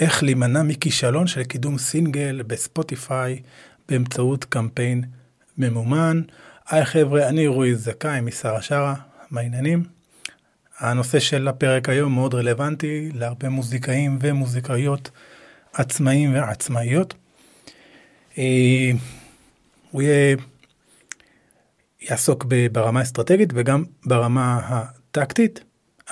איך להימנע מכישלון של קידום סינגל בספוטיפיי באמצעות קמפיין ממומן. היי חבר'ה, אני רועי זכאי משרה שרה, מה העניינים? הנושא של הפרק היום מאוד רלוונטי להרבה מוזיקאים ומוזיקאיות עצמאים ועצמאיות. אה, הוא יהיה, יעסוק ברמה האסטרטגית וגם ברמה הטקטית,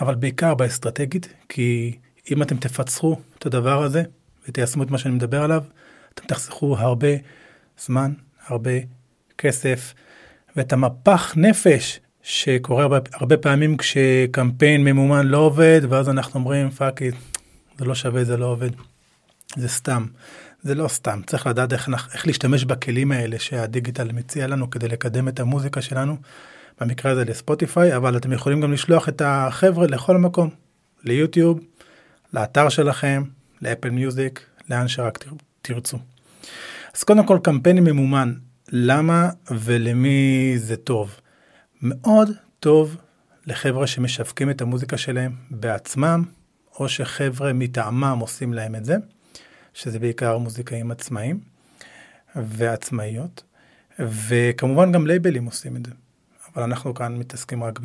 אבל בעיקר באסטרטגית, כי אם אתם תפצחו את הדבר הזה ותיישמו את מה שאני מדבר עליו, אתם תחסכו הרבה זמן, הרבה כסף, ואת המפח נפש שקורה הרבה, הרבה פעמים כשקמפיין ממומן לא עובד, ואז אנחנו אומרים, fuck it, זה לא שווה, זה לא עובד. זה סתם. זה לא סתם, צריך לדעת איך, איך להשתמש בכלים האלה שהדיגיטל מציע לנו כדי לקדם את המוזיקה שלנו, במקרה הזה לספוטיפיי, אבל אתם יכולים גם לשלוח את החבר'ה לכל מקום, ליוטיוב, לאתר שלכם, לאפל מיוזיק, לאן שרק תרצו. אז קודם כל קמפיין ממומן, למה ולמי זה טוב? מאוד טוב לחבר'ה שמשווקים את המוזיקה שלהם בעצמם, או שחבר'ה מטעמם עושים להם את זה, שזה בעיקר מוזיקאים עצמאים ועצמאיות, וכמובן גם לייבלים עושים את זה, אבל אנחנו כאן מתעסקים רק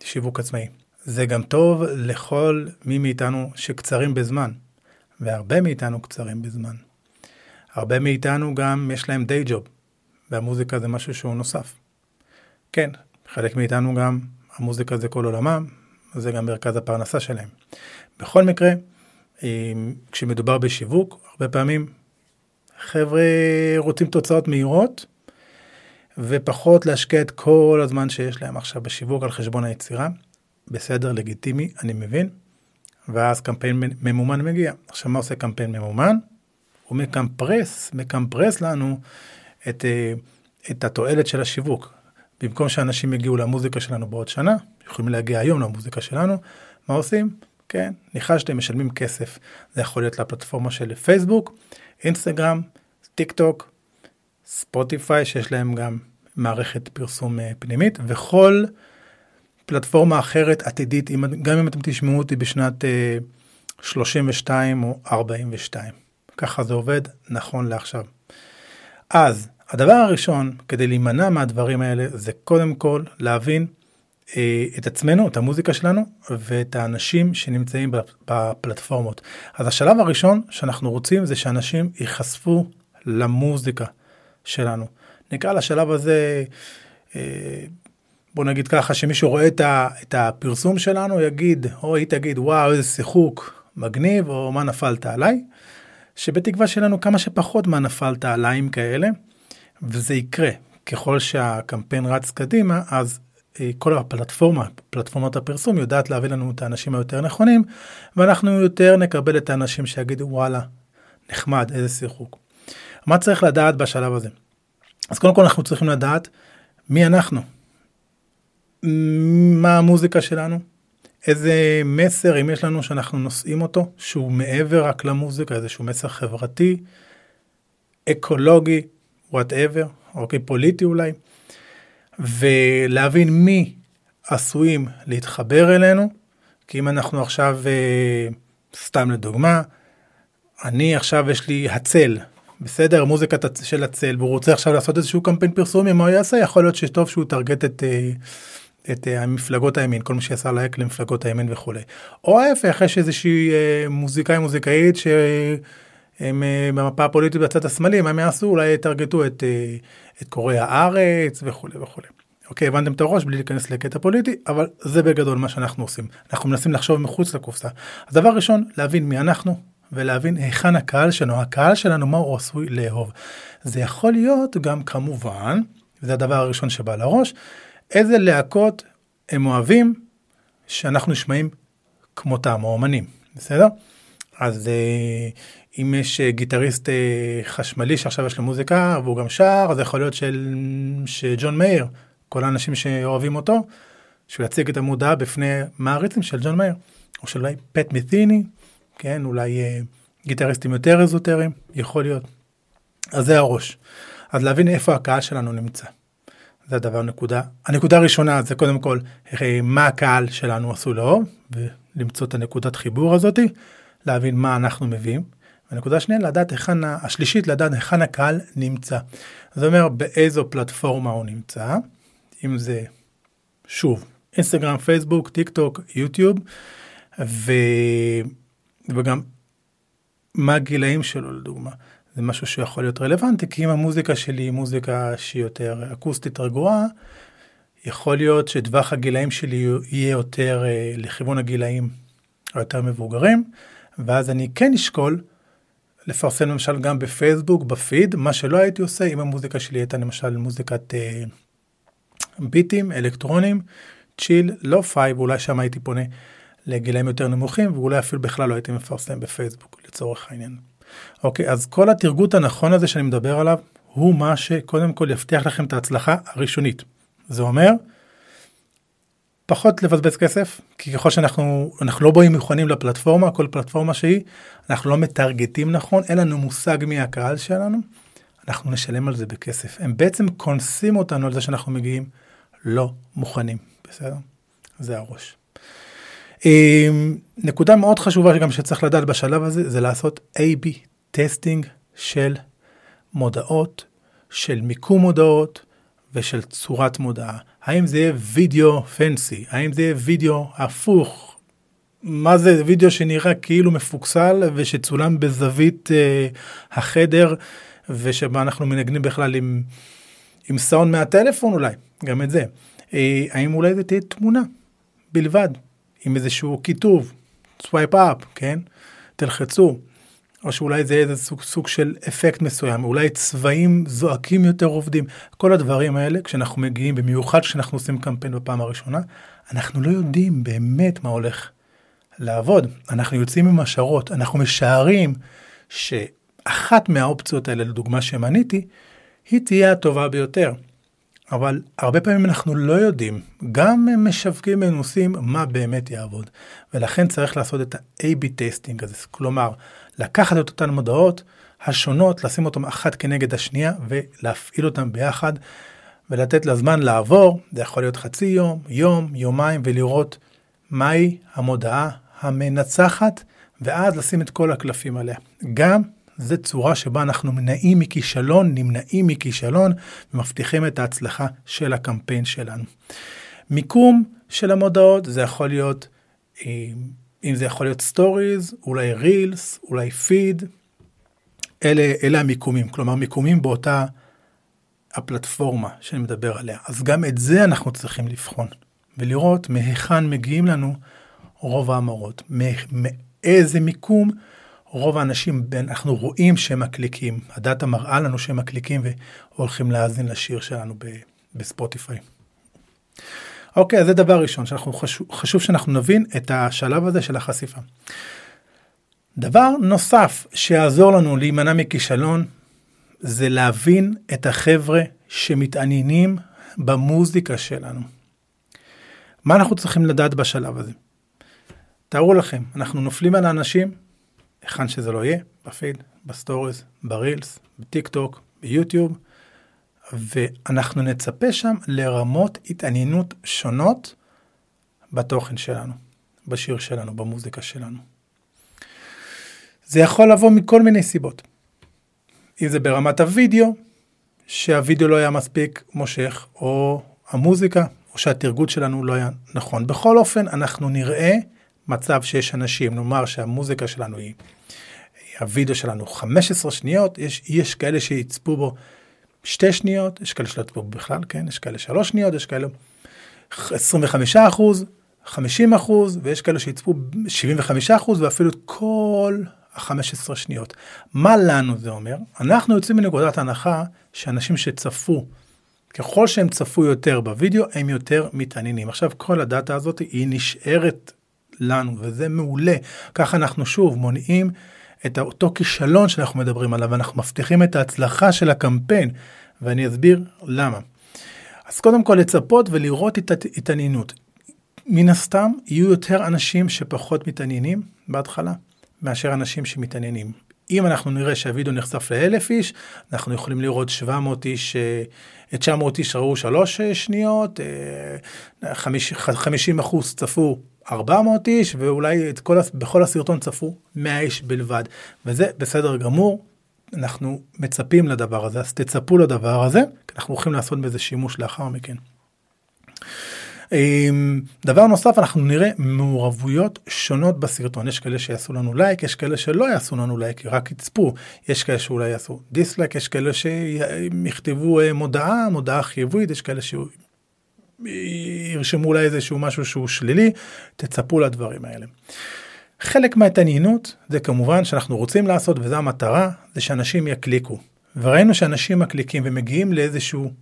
בשיווק עצמאי. זה גם טוב לכל מי מאיתנו שקצרים בזמן, והרבה מאיתנו קצרים בזמן. הרבה מאיתנו גם יש להם דיי ג'וב, והמוזיקה זה משהו שהוא נוסף. כן, חלק מאיתנו גם, המוזיקה זה כל עולמם, זה גם מרכז הפרנסה שלהם. בכל מקרה, כשמדובר בשיווק, הרבה פעמים חבר'ה רוצים תוצאות מהירות, ופחות להשקיע את כל הזמן שיש להם עכשיו בשיווק על חשבון היצירה. בסדר, לגיטימי, אני מבין. ואז קמפיין ממומן מגיע. עכשיו, מה עושה קמפיין ממומן? הוא מקמפרס, מקמפרס לנו את, אה, את התועלת של השיווק. במקום שאנשים יגיעו למוזיקה שלנו בעוד שנה, יכולים להגיע היום למוזיקה שלנו, מה עושים? כן, ניחשתם, משלמים כסף. זה יכול להיות לפלטפורמה של פייסבוק, אינסטגרם, טיק טוק, ספוטיפיי, שיש להם גם מערכת פרסום אה, פנימית, וכל פלטפורמה אחרת עתידית, גם אם אתם תשמעו אותי בשנת 32 אה, או 42. ככה זה עובד נכון לעכשיו. אז הדבר הראשון כדי להימנע מהדברים האלה זה קודם כל להבין אה, את עצמנו, את המוזיקה שלנו ואת האנשים שנמצאים בפלטפורמות. אז השלב הראשון שאנחנו רוצים זה שאנשים ייחשפו למוזיקה שלנו. נקרא לשלב הזה אה, בוא נגיד ככה שמישהו רואה את, ה, את הפרסום שלנו יגיד או היא תגיד וואו איזה שיחוק מגניב או מה נפלת עליי. שבתקווה שלנו כמה שפחות מה נפלת עליים כאלה וזה יקרה ככל שהקמפיין רץ קדימה אז אה, כל הפלטפורמה פלטפורמת הפרסום יודעת להביא לנו את האנשים היותר נכונים ואנחנו יותר נקבל את האנשים שיגידו וואלה נחמד איזה שיחוק. מה צריך לדעת בשלב הזה? אז קודם כל אנחנו צריכים לדעת מי אנחנו מה המוזיקה שלנו, איזה מסר, אם יש לנו שאנחנו נושאים אותו, שהוא מעבר רק למוזיקה, איזשהו מסר חברתי, אקולוגי, whatever, אוקיי, פוליטי אולי, ולהבין מי עשויים להתחבר אלינו, כי אם אנחנו עכשיו, אה, סתם לדוגמה, אני עכשיו יש לי הצל, בסדר, מוזיקה של הצל, והוא רוצה עכשיו לעשות איזשהו קמפיין פרסומי, מה הוא יעשה? יכול להיות שטוב שהוא יטרגט את... אה, את אה, המפלגות הימין, כל מי שעשה לייק למפלגות הימין וכולי. או ההפך, יש איזושהי אה, מוזיקאי מוזיקאית שהם אה, במפה הפוליטית בצד השמאלי, מה הם יעשו? אולי יטרגטו את, את קוראי הארץ וכולי וכולי. אוקיי, הבנתם את הראש בלי להיכנס לקטע פוליטי, אבל זה בגדול מה שאנחנו עושים. אנחנו מנסים לחשוב מחוץ לקופסה. אז דבר ראשון, להבין מי אנחנו, ולהבין היכן הקהל שלנו, הקהל שלנו מה הוא עשוי לאהוב. זה יכול להיות גם כמובן, וזה הדבר הראשון שבא לראש, איזה להקות הם אוהבים שאנחנו נשמעים כמותם, או אמנים, בסדר? אז אה, אם יש אה, גיטריסט אה, חשמלי שעכשיו יש לו מוזיקה והוא גם שר, אז יכול להיות של, שג'ון מאיר, כל האנשים שאוהבים אותו, שהוא יציג את המודעה בפני מעריצים של ג'ון מאיר, או של אולי פט מתיני, כן, אולי גיטריסטים יותר אזוטריים, יכול להיות. אז זה הראש. אז להבין איפה הקהל שלנו נמצא. זה הדבר נקודה. הנקודה הראשונה זה קודם כל מה הקהל שלנו עשוי לאהוב ולמצוא את הנקודת חיבור הזאתי. להבין מה אנחנו מביאים. והנקודה השנייה, לדעת היכן, השלישית, לדעת היכן הקהל נמצא. זה אומר באיזו פלטפורמה הוא נמצא, אם זה, שוב, אינסטגרם, פייסבוק, טיק טוק, יוטיוב, ו... וגם מה הגילאים שלו לדוגמה. זה משהו שיכול להיות רלוונטי, כי אם המוזיקה שלי היא מוזיקה שהיא יותר אקוסטית רגועה, יכול להיות שטווח הגילאים שלי יהיה יותר אה, לכיוון הגילאים היותר מבוגרים, ואז אני כן אשקול לפרסם למשל גם בפייסבוק, בפיד, מה שלא הייתי עושה אם המוזיקה שלי הייתה למשל מוזיקת אה, ביטים, אלקטרוניים, chill, lo-fi, אולי שם הייתי פונה לגילאים יותר נמוכים, ואולי אפילו בכלל לא הייתי מפרסם בפייסבוק לצורך העניין. אוקיי, אז כל הטרגוט הנכון הזה שאני מדבר עליו, הוא מה שקודם כל יבטיח לכם את ההצלחה הראשונית. זה אומר, פחות לבזבז כסף, כי ככל שאנחנו אנחנו לא באים מוכנים לפלטפורמה, כל פלטפורמה שהיא, אנחנו לא מטרגטים נכון, אין לנו מושג מי הקהל שלנו, אנחנו נשלם על זה בכסף. הם בעצם קונסים אותנו על זה שאנחנו מגיעים לא מוכנים, בסדר? זה הראש. אמ, נקודה מאוד חשובה שגם שצריך לדעת בשלב הזה, זה לעשות A-B testing של מודעות, של מיקום מודעות ושל צורת מודעה. האם זה יהיה וידאו fancy? האם זה יהיה וידאו הפוך? מה זה וידאו שנראה כאילו מפוקסל ושצולם בזווית אה, החדר ושבה אנחנו מנגנים בכלל עם, עם סאונד מהטלפון אולי, גם את זה. אה, האם אולי זה תהיה תמונה בלבד, עם איזשהו כיתוב, swipe up, כן? תלחצו. או שאולי זה איזה סוג, סוג של אפקט מסוים, אולי צבעים זועקים יותר עובדים. כל הדברים האלה, כשאנחנו מגיעים, במיוחד כשאנחנו עושים קמפיין בפעם הראשונה, אנחנו לא יודעים באמת מה הולך לעבוד. אנחנו יוצאים עם השערות, אנחנו משערים שאחת מהאופציות האלה, לדוגמה שמניתי, היא תהיה הטובה ביותר. אבל הרבה פעמים אנחנו לא יודעים, גם משווקים מנוסים, מה באמת יעבוד. ולכן צריך לעשות את ה-AB טסטינג הזה, כלומר, לקחת את אותן מודעות השונות, לשים אותן אחת כנגד השנייה ולהפעיל אותן ביחד ולתת לה זמן לעבור, זה יכול להיות חצי יום, יום, יומיים, ולראות מהי המודעה המנצחת, ואז לשים את כל הקלפים עליה. גם זה צורה שבה אנחנו מנעים מכישלון, נמנעים מכישלון, ומבטיחים את ההצלחה של הקמפיין שלנו. מיקום של המודעות, זה יכול להיות אה, אם זה יכול להיות סטוריז, אולי רילס, אולי פיד, אלה, אלה המיקומים, כלומר מיקומים באותה הפלטפורמה שאני מדבר עליה. אז גם את זה אנחנו צריכים לבחון ולראות מהיכן מגיעים לנו רוב ההמרות, מאיזה מיקום רוב האנשים, אנחנו רואים שהם מקליקים, הדאטה מראה לנו שהם מקליקים והולכים להאזין לשיר שלנו בספוטיפיי. אוקיי, אז זה דבר ראשון, שאנחנו חשוב, חשוב שאנחנו נבין את השלב הזה של החשיפה. דבר נוסף שיעזור לנו להימנע מכישלון, זה להבין את החבר'ה שמתעניינים במוזיקה שלנו. מה אנחנו צריכים לדעת בשלב הזה? תארו לכם, אנחנו נופלים על האנשים, היכן שזה לא יהיה, בפיד, בסטוריז, ברילס, בטיק טוק, ביוטיוב, ואנחנו נצפה שם לרמות התעניינות שונות בתוכן שלנו, בשיר שלנו, במוזיקה שלנו. זה יכול לבוא מכל מיני סיבות. אם זה ברמת הוידאו, שהוידאו לא היה מספיק מושך, או המוזיקה, או שהתרגות שלנו לא היה נכון. בכל אופן, אנחנו נראה מצב שיש אנשים, נאמר שהמוזיקה שלנו היא, הוידאו שלנו 15 שניות, יש, יש כאלה שיצפו בו שתי שניות, יש כאלה שלא יצפו בכלל, כן? יש כאלה שלוש שניות, יש כאלה 25 אחוז, 50 אחוז, ויש כאלה שיצפו 75 אחוז, ואפילו את כל ה-15 שניות. מה לנו זה אומר? אנחנו יוצאים מנקודת הנחה שאנשים שצפו, ככל שהם צפו יותר בווידאו, הם יותר מתעניינים. עכשיו, כל הדאטה הזאת היא נשארת לנו, וזה מעולה. ככה אנחנו שוב מונעים את אותו כישלון שאנחנו מדברים עליו, ואנחנו מבטיחים את ההצלחה של הקמפיין, ואני אסביר למה. אז קודם כל לצפות ולראות את התעניינות. מן הסתם יהיו יותר אנשים שפחות מתעניינים בהתחלה, מאשר אנשים שמתעניינים. אם אנחנו נראה שהווידאו נחשף לאלף איש, אנחנו יכולים לראות 700 איש, 900 אה, איש ראו שלוש אה, שניות, 50 אה, אחוז צפו 400 איש ואולי את כל, בכל הסרטון צפו 100 איש בלבד וזה בסדר גמור. אנחנו מצפים לדבר הזה אז תצפו לדבר הזה כי אנחנו הולכים לעשות בזה שימוש לאחר מכן. אמ, דבר נוסף אנחנו נראה מעורבויות שונות בסרטון יש כאלה שיעשו לנו לייק יש כאלה שלא יעשו לנו לייק רק יצפו יש כאלה שאולי יעשו דיסלייק יש כאלה שיכתבו אה, מודעה מודעה חיובית יש כאלה שירשמו אולי איזשהו משהו שהוא שלילי תצפו לדברים האלה. חלק מההתעניינות זה כמובן שאנחנו רוצים לעשות וזו המטרה זה שאנשים יקליקו וראינו שאנשים מקליקים ומגיעים לאיזשהו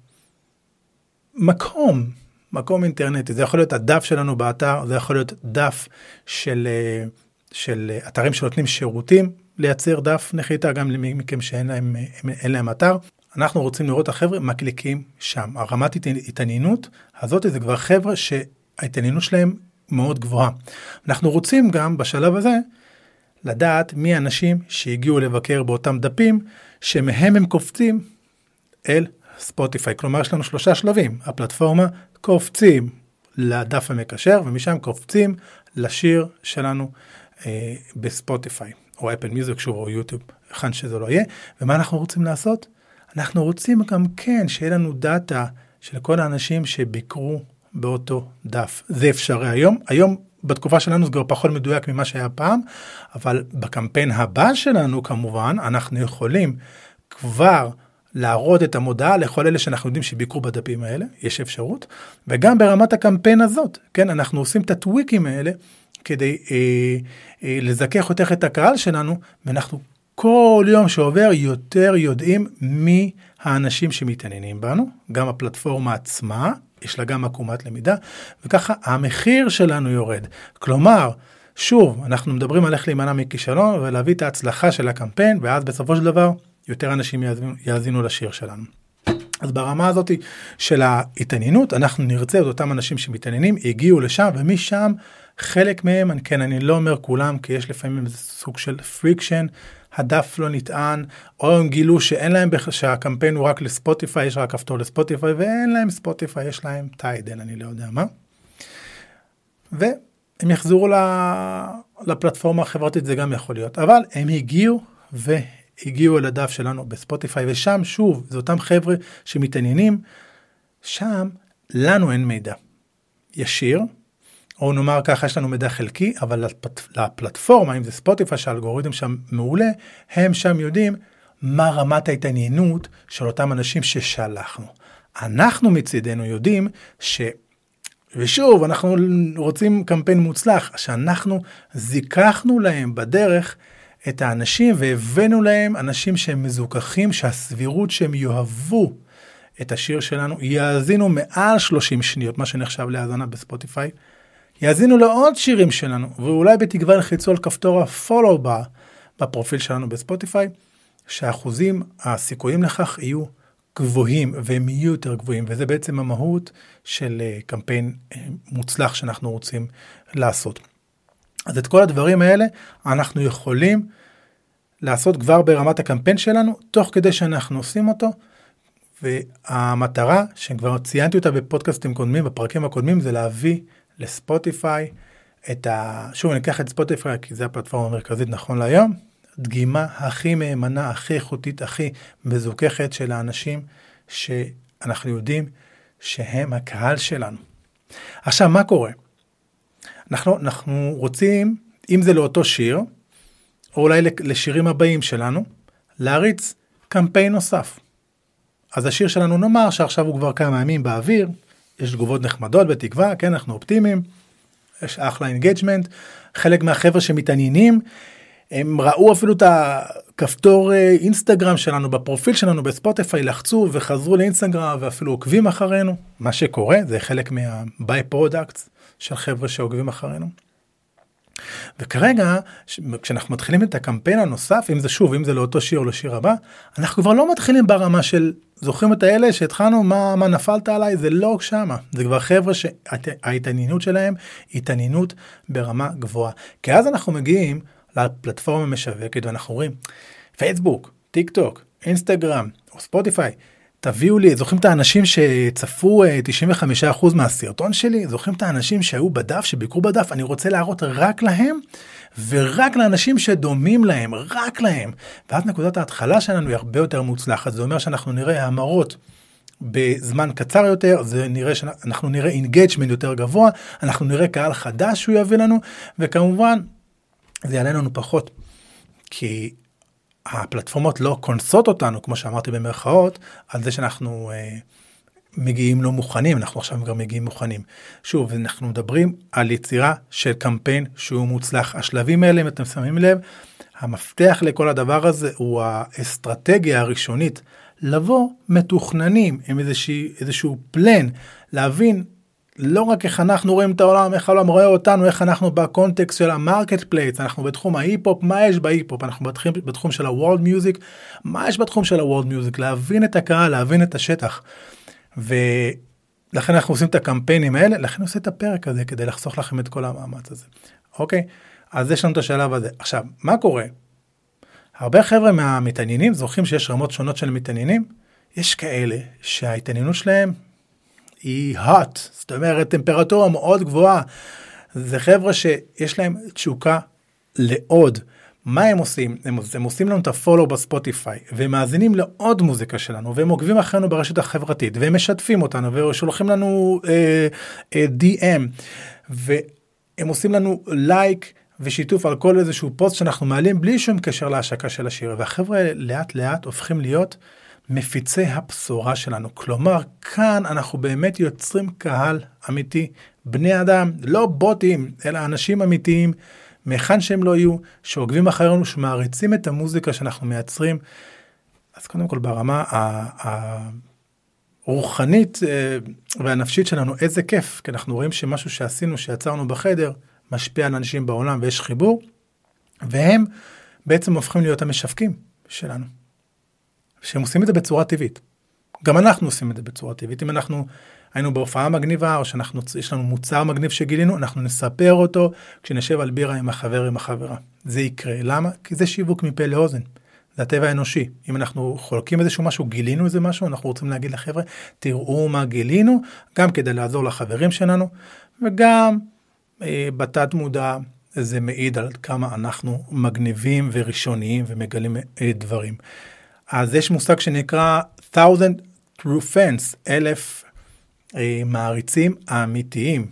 מקום מקום אינטרנטי, זה יכול להיות הדף שלנו באתר, זה יכול להיות דף של, אה, של אתרים שנותנים שירותים לייצר דף נחיתה, גם למי מכם שאין להם, אין להם אתר. אנחנו רוצים לראות את החבר'ה מקליקים שם. הרמת התעניינות הזאת זה כבר חבר'ה שההתעניינות שלהם מאוד גבוהה. אנחנו רוצים גם בשלב הזה לדעת מי האנשים שהגיעו לבקר באותם דפים, שמהם הם קופצים אל ספוטיפיי. כלומר יש לנו שלושה שלבים, הפלטפורמה, קופצים לדף המקשר ומשם קופצים לשיר שלנו אה, בספוטיפיי או אפל מיוזיק שוב או יוטיוב, היכן שזה לא יהיה. ומה אנחנו רוצים לעשות? אנחנו רוצים גם כן שיהיה לנו דאטה של כל האנשים שביקרו באותו דף. זה אפשרי היום. היום בתקופה שלנו זה כבר פחות מדויק ממה שהיה פעם, אבל בקמפיין הבא שלנו כמובן אנחנו יכולים כבר להראות את המודעה לכל אלה שאנחנו יודעים שביקרו בדפים האלה, יש אפשרות, וגם ברמת הקמפיין הזאת, כן, אנחנו עושים את הטוויקים האלה כדי אה, אה, לזכך יותר את הקהל שלנו, ואנחנו כל יום שעובר יותר יודעים מי האנשים שמתעניינים בנו, גם הפלטפורמה עצמה, יש לה גם עקומת למידה, וככה המחיר שלנו יורד. כלומר, שוב, אנחנו מדברים על איך להימנע מכישלון ולהביא את ההצלחה של הקמפיין, ואז בסופו של דבר יותר אנשים יאזינו, לשיר שלנו. אז ברמה הזאת של ההתעניינות אנחנו נרצה את אותם אנשים שמתעניינים הגיעו לשם ומשם חלק מהם כן אני לא אומר כולם כי יש לפעמים איזה סוג של friction הדף לא נטען או הם גילו שאין להם בכלל שהקמפיין הוא רק לספוטיפיי יש רק כפתור לספוטיפיי ואין להם ספוטיפיי יש להם טיידל אני לא יודע מה. והם יחזרו לפלטפורמה החברתית זה גם יכול להיות אבל הם הגיעו הגיעו אל הדף שלנו בספוטיפיי ושם שוב זה אותם חבר'ה שמתעניינים שם לנו אין מידע ישיר או נאמר ככה יש לנו מידע חלקי אבל לפלטפורמה אם זה ספוטיפיי שהאלגוריתם שם מעולה הם שם יודעים מה רמת ההתעניינות של אותם אנשים ששלחנו. אנחנו מצידנו יודעים ש... ושוב אנחנו רוצים קמפיין מוצלח שאנחנו זיככנו להם בדרך את האנשים והבאנו להם אנשים שהם מזוכחים שהסבירות שהם יאהבו את השיר שלנו יאזינו מעל 30 שניות מה שנחשב להאזנה בספוטיפיי. יאזינו לעוד שירים שלנו ואולי בתקווה ילחצו על כפתור הפולו בה בפרופיל שלנו בספוטיפיי שהאחוזים הסיכויים לכך יהיו גבוהים והם יהיו יותר גבוהים וזה בעצם המהות של אה, קמפיין אה, מוצלח שאנחנו רוצים לעשות. אז את כל הדברים האלה אנחנו יכולים לעשות כבר ברמת הקמפיין שלנו, תוך כדי שאנחנו עושים אותו. והמטרה, שכבר ציינתי אותה בפודקאסטים קודמים, בפרקים הקודמים, זה להביא לספוטיפיי את ה... שוב, אני אקח את ספוטיפיי כי זה הפלטפורמה המרכזית נכון להיום, דגימה הכי מהימנה, הכי איכותית, הכי מזוככת של האנשים שאנחנו יודעים שהם הקהל שלנו. עכשיו, מה קורה? אנחנו, אנחנו רוצים, אם זה לאותו שיר, או אולי לשירים הבאים שלנו, להריץ קמפיין נוסף. אז השיר שלנו נאמר שעכשיו הוא כבר כמה ימים באוויר, יש תגובות נחמדות בתקווה, כן, אנחנו אופטימיים, יש אחלה engagement, חלק מהחבר'ה שמתעניינים, הם ראו אפילו את הכפתור אה, אינסטגרם שלנו בפרופיל שלנו בספוטיפיי, לחצו וחזרו לאינסטגרם ואפילו עוקבים אחרינו, מה שקורה זה חלק prospects של חבר'ה שעוקבים אחרינו. וכרגע כשאנחנו מתחילים את הקמפיין הנוסף אם זה שוב אם זה לאותו שיר או לשיר הבא אנחנו כבר לא מתחילים ברמה של זוכרים את האלה שהתחלנו? מה מה נפלת עליי? זה לא שמה. זה כבר חבר'ה שההתעניינות שלהם התעניינות ברמה גבוהה. כי אז אנחנו מגיעים לפלטפורמה משווקת ואנחנו רואים פייסבוק טיק טוק אינסטגרם או ספוטיפיי תביאו לי, זוכרים את האנשים שצפו 95% אה, מהסרטון שלי? זוכרים את האנשים שהיו בדף, שביקרו בדף? אני רוצה להראות רק להם ורק לאנשים שדומים להם, רק להם. ואז נקודת ההתחלה שלנו היא הרבה יותר מוצלחת. זה אומר שאנחנו נראה המרות בזמן קצר יותר, זה נראה שאנחנו נראה engagement יותר גבוה, אנחנו נראה קהל חדש שהוא יביא לנו, וכמובן, זה יעלה לנו פחות. כי הפלטפורמות לא קונסות אותנו, כמו שאמרתי במרכאות, על זה שאנחנו אה, מגיעים לא מוכנים, אנחנו עכשיו גם מגיעים מוכנים. שוב, אנחנו מדברים על יצירה של קמפיין שהוא מוצלח. השלבים האלה, אם אתם שמים לב, המפתח לכל הדבר הזה הוא האסטרטגיה הראשונית. לבוא מתוכננים עם איזושהי, איזשהו plan, להבין לא רק איך אנחנו רואים את העולם, איך העולם רואה אותנו, איך אנחנו בקונטקסט של ה marketplace, אנחנו בתחום ההיפ-הופ, מה יש בהיפ-הופ, אנחנו בתחום, בתחום של ה world music, מה יש בתחום של הוולד מיוזיק, להבין את הקהל, להבין את השטח. ולכן אנחנו עושים את הקמפיינים האלה, לכן עושה את הפרק הזה כדי לחסוך לכם את כל המאמץ הזה. אוקיי? אז יש לנו את השלב הזה. עכשיו, מה קורה? הרבה חבר'ה מהמתעניינים זוכרים שיש רמות שונות של מתעניינים. יש כאלה שההתעניינות שלהם היא hot, זאת אומרת טמפרטורה מאוד גבוהה. זה חבר'ה שיש להם תשוקה לעוד. מה הם עושים? הם, הם עושים לנו את הפולו בספוטיפיי, והם מאזינים לעוד מוזיקה שלנו, והם עוקבים אחרינו ברשת החברתית, והם משתפים אותנו, ושולחים לנו אה, אה, DM, והם עושים לנו לייק ושיתוף על כל איזשהו פוסט שאנחנו מעלים בלי שום קשר להשקה של השיר, והחבר'ה לאט לאט הופכים להיות מפיצי הבשורה שלנו. כלומר, כאן אנחנו באמת יוצרים קהל אמיתי, בני אדם, לא בוטים, אלא אנשים אמיתיים, מהיכן שהם לא יהיו, שעוקבים אחרינו, שמעריצים את המוזיקה שאנחנו מייצרים. אז קודם כל ברמה הרוחנית אה, והנפשית שלנו, איזה כיף, כי אנחנו רואים שמשהו שעשינו, שיצרנו בחדר, משפיע על אנשים בעולם ויש חיבור, והם בעצם הופכים להיות המשווקים שלנו. שהם עושים את זה בצורה טבעית. גם אנחנו עושים את זה בצורה טבעית. אם אנחנו היינו בהופעה מגניבה, או שיש לנו מוצר מגניב שגילינו, אנחנו נספר אותו כשנשב על בירה עם החבר, עם החברה. זה יקרה. למה? כי זה שיווק מפה לאוזן. זה הטבע האנושי. אם אנחנו חולקים איזשהו משהו, גילינו איזה משהו, אנחנו רוצים להגיד לחבר'ה, תראו מה גילינו, גם כדי לעזור לחברים שלנו, וגם אה, בתת מודע זה מעיד על כמה אנחנו מגניבים וראשוניים ומגלים אה, דברים. אז יש מושג שנקרא thousand true fans, אלף אה, מעריצים אמיתיים.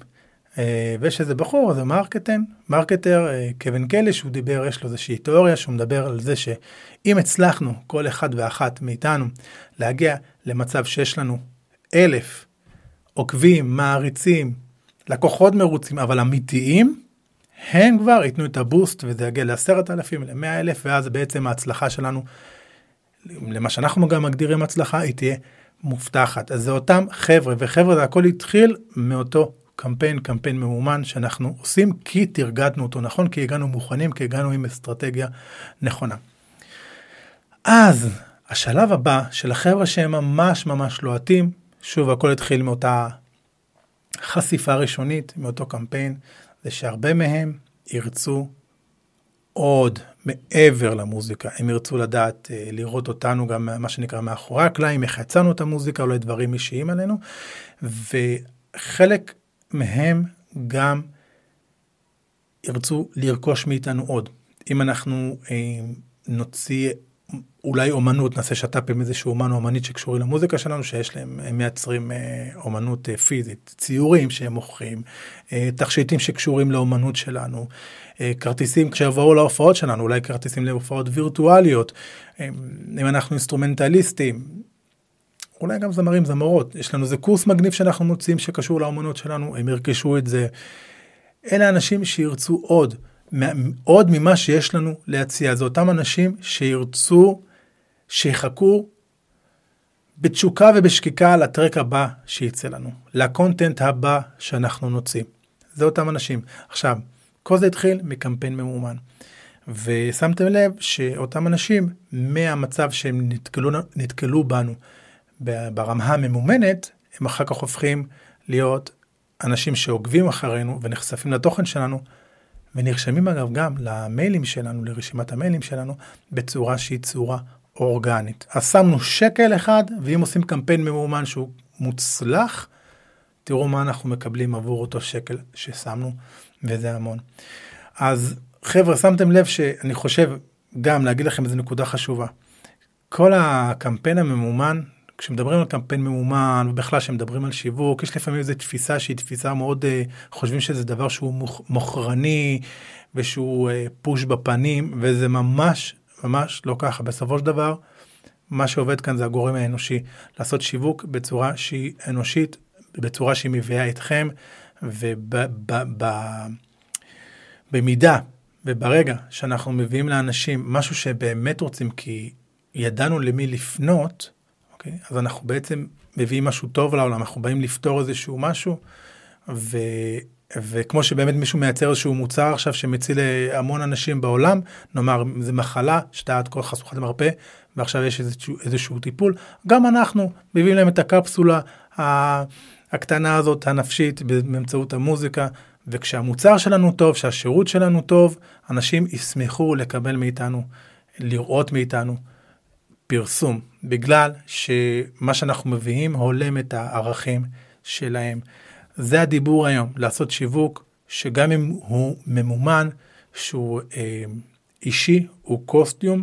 אה, ויש איזה בחור, זה מרקטן, marketer, אה, קווין קלי, שהוא דיבר, יש לו איזושהי תיאוריה שהוא מדבר על זה שאם הצלחנו, כל אחד ואחת מאיתנו, להגיע למצב שיש לנו אלף עוקבים, מעריצים, לקוחות מרוצים, אבל אמיתיים, הם כבר ייתנו את ה boost וזה יגיע לעשרת אלפים, למאה אלף, ואז בעצם ההצלחה שלנו למה שאנחנו גם מגדירים הצלחה, היא תהיה מובטחת. אז זה אותם חבר'ה, וחבר'ה זה הכל התחיל מאותו קמפיין, קמפיין ממומן שאנחנו עושים כי תרגדנו אותו נכון, כי הגענו מוכנים, כי הגענו עם אסטרטגיה נכונה. אז השלב הבא של החבר'ה שהם ממש ממש לוהטים, שוב הכל התחיל מאותה חשיפה ראשונית, מאותו קמפיין, זה שהרבה מהם ירצו עוד מעבר למוזיקה, הם ירצו לדעת, אה, לראות אותנו גם מה שנקרא מאחורי הקלעים, איך יצאנו את המוזיקה, אולי דברים אישיים עלינו, וחלק מהם גם ירצו לרכוש מאיתנו עוד. אם אנחנו אה, נוציא אולי אומנות, נעשה שת"פ עם איזשהו אומן או אומנית שקשורים למוזיקה שלנו, שיש להם, הם מייצרים אה, אומנות אה, פיזית, ציורים שהם מוכרים, אה, תכשיטים שקשורים לאומנות שלנו, כרטיסים כשיבואו להופעות שלנו, אולי כרטיסים להופעות וירטואליות, אם אנחנו אינסטרומנטליסטים, אולי גם זמרים, זמרות, יש לנו איזה קורס מגניב שאנחנו מוצאים שקשור לאומנות שלנו, הם ירכשו את זה. אלה אנשים שירצו עוד. עוד ממה שיש לנו להציע. זה אותם אנשים שירצו, שיחכו בתשוקה ובשקיקה ל track הבא שייצא לנו, ל content הבא שאנחנו נוציא. זה אותם אנשים. עכשיו, כל זה התחיל מקמפיין ממומן. ושמתם לב שאותם אנשים, מהמצב שהם נתקלו, נתקלו בנו ברמה הממומנת, הם אחר כך הופכים להיות אנשים שעוקבים אחרינו ונחשפים לתוכן שלנו ונרשמים אגב גם למיילים שלנו, לרשימת המיילים שלנו, בצורה שהיא צורה אורגנית. אז שמנו שקל אחד, ואם עושים קמפיין ממומן שהוא מוצלח, תראו מה אנחנו מקבלים עבור אותו שקל ששמנו, וזה המון. אז חבר'ה, שמתם לב שאני חושב גם להגיד לכם איזה נקודה חשובה. כל הקמפיין הממומן, כשמדברים על קמפיין ממומן, ובכלל כשמדברים על שיווק, יש לפעמים איזו תפיסה שהיא תפיסה מאוד, uh, חושבים שזה דבר שהוא מוכרני, ושהוא uh, פוש בפנים, וזה ממש ממש לא ככה. בסופו של דבר, מה שעובד כאן זה הגורם האנושי. לעשות שיווק בצורה שהיא אנושית, בצורה שהיא מביאה אתכם, ובמידה וברגע שאנחנו מביאים לאנשים משהו שבאמת רוצים, כי ידענו למי לפנות, אוקיי? אז אנחנו בעצם מביאים משהו טוב לעולם, אנחנו באים לפתור איזשהו משהו, ו... וכמו שבאמת מישהו מייצר איזשהו מוצר עכשיו שמציל המון אנשים בעולם, נאמר זה מחלה שאתה עד כה חשוכת מרפא, ועכשיו יש איזשהו, איזשהו טיפול, גם אנחנו מביאים להם את הקפסולה הקטנה הזאת הנפשית באמצעות המוזיקה, וכשהמוצר שלנו טוב, שהשירות שלנו טוב, אנשים ישמחו לקבל מאיתנו, לראות מאיתנו פרסום, בגלל שמה שאנחנו מביאים הולם את הערכים שלהם. זה הדיבור היום, לעשות שיווק שגם אם הוא ממומן, שהוא אה, אישי, הוא קוסטיום,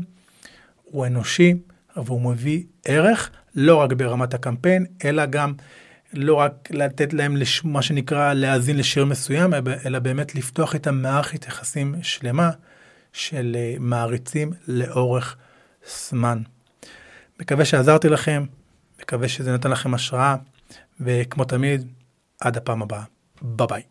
הוא אנושי, והוא מביא ערך, לא רק ברמת הקמפיין, אלא גם לא רק לתת להם לש... מה שנקרא להאזין לשיר מסוים, אלא באמת לפתוח את המערכת יחסים שלמה של אה, מעריצים לאורך זמן. מקווה שעזרתי לכם, מקווה שזה נתן לכם השראה, וכמו תמיד, עד הפעם הבאה. ביי ביי.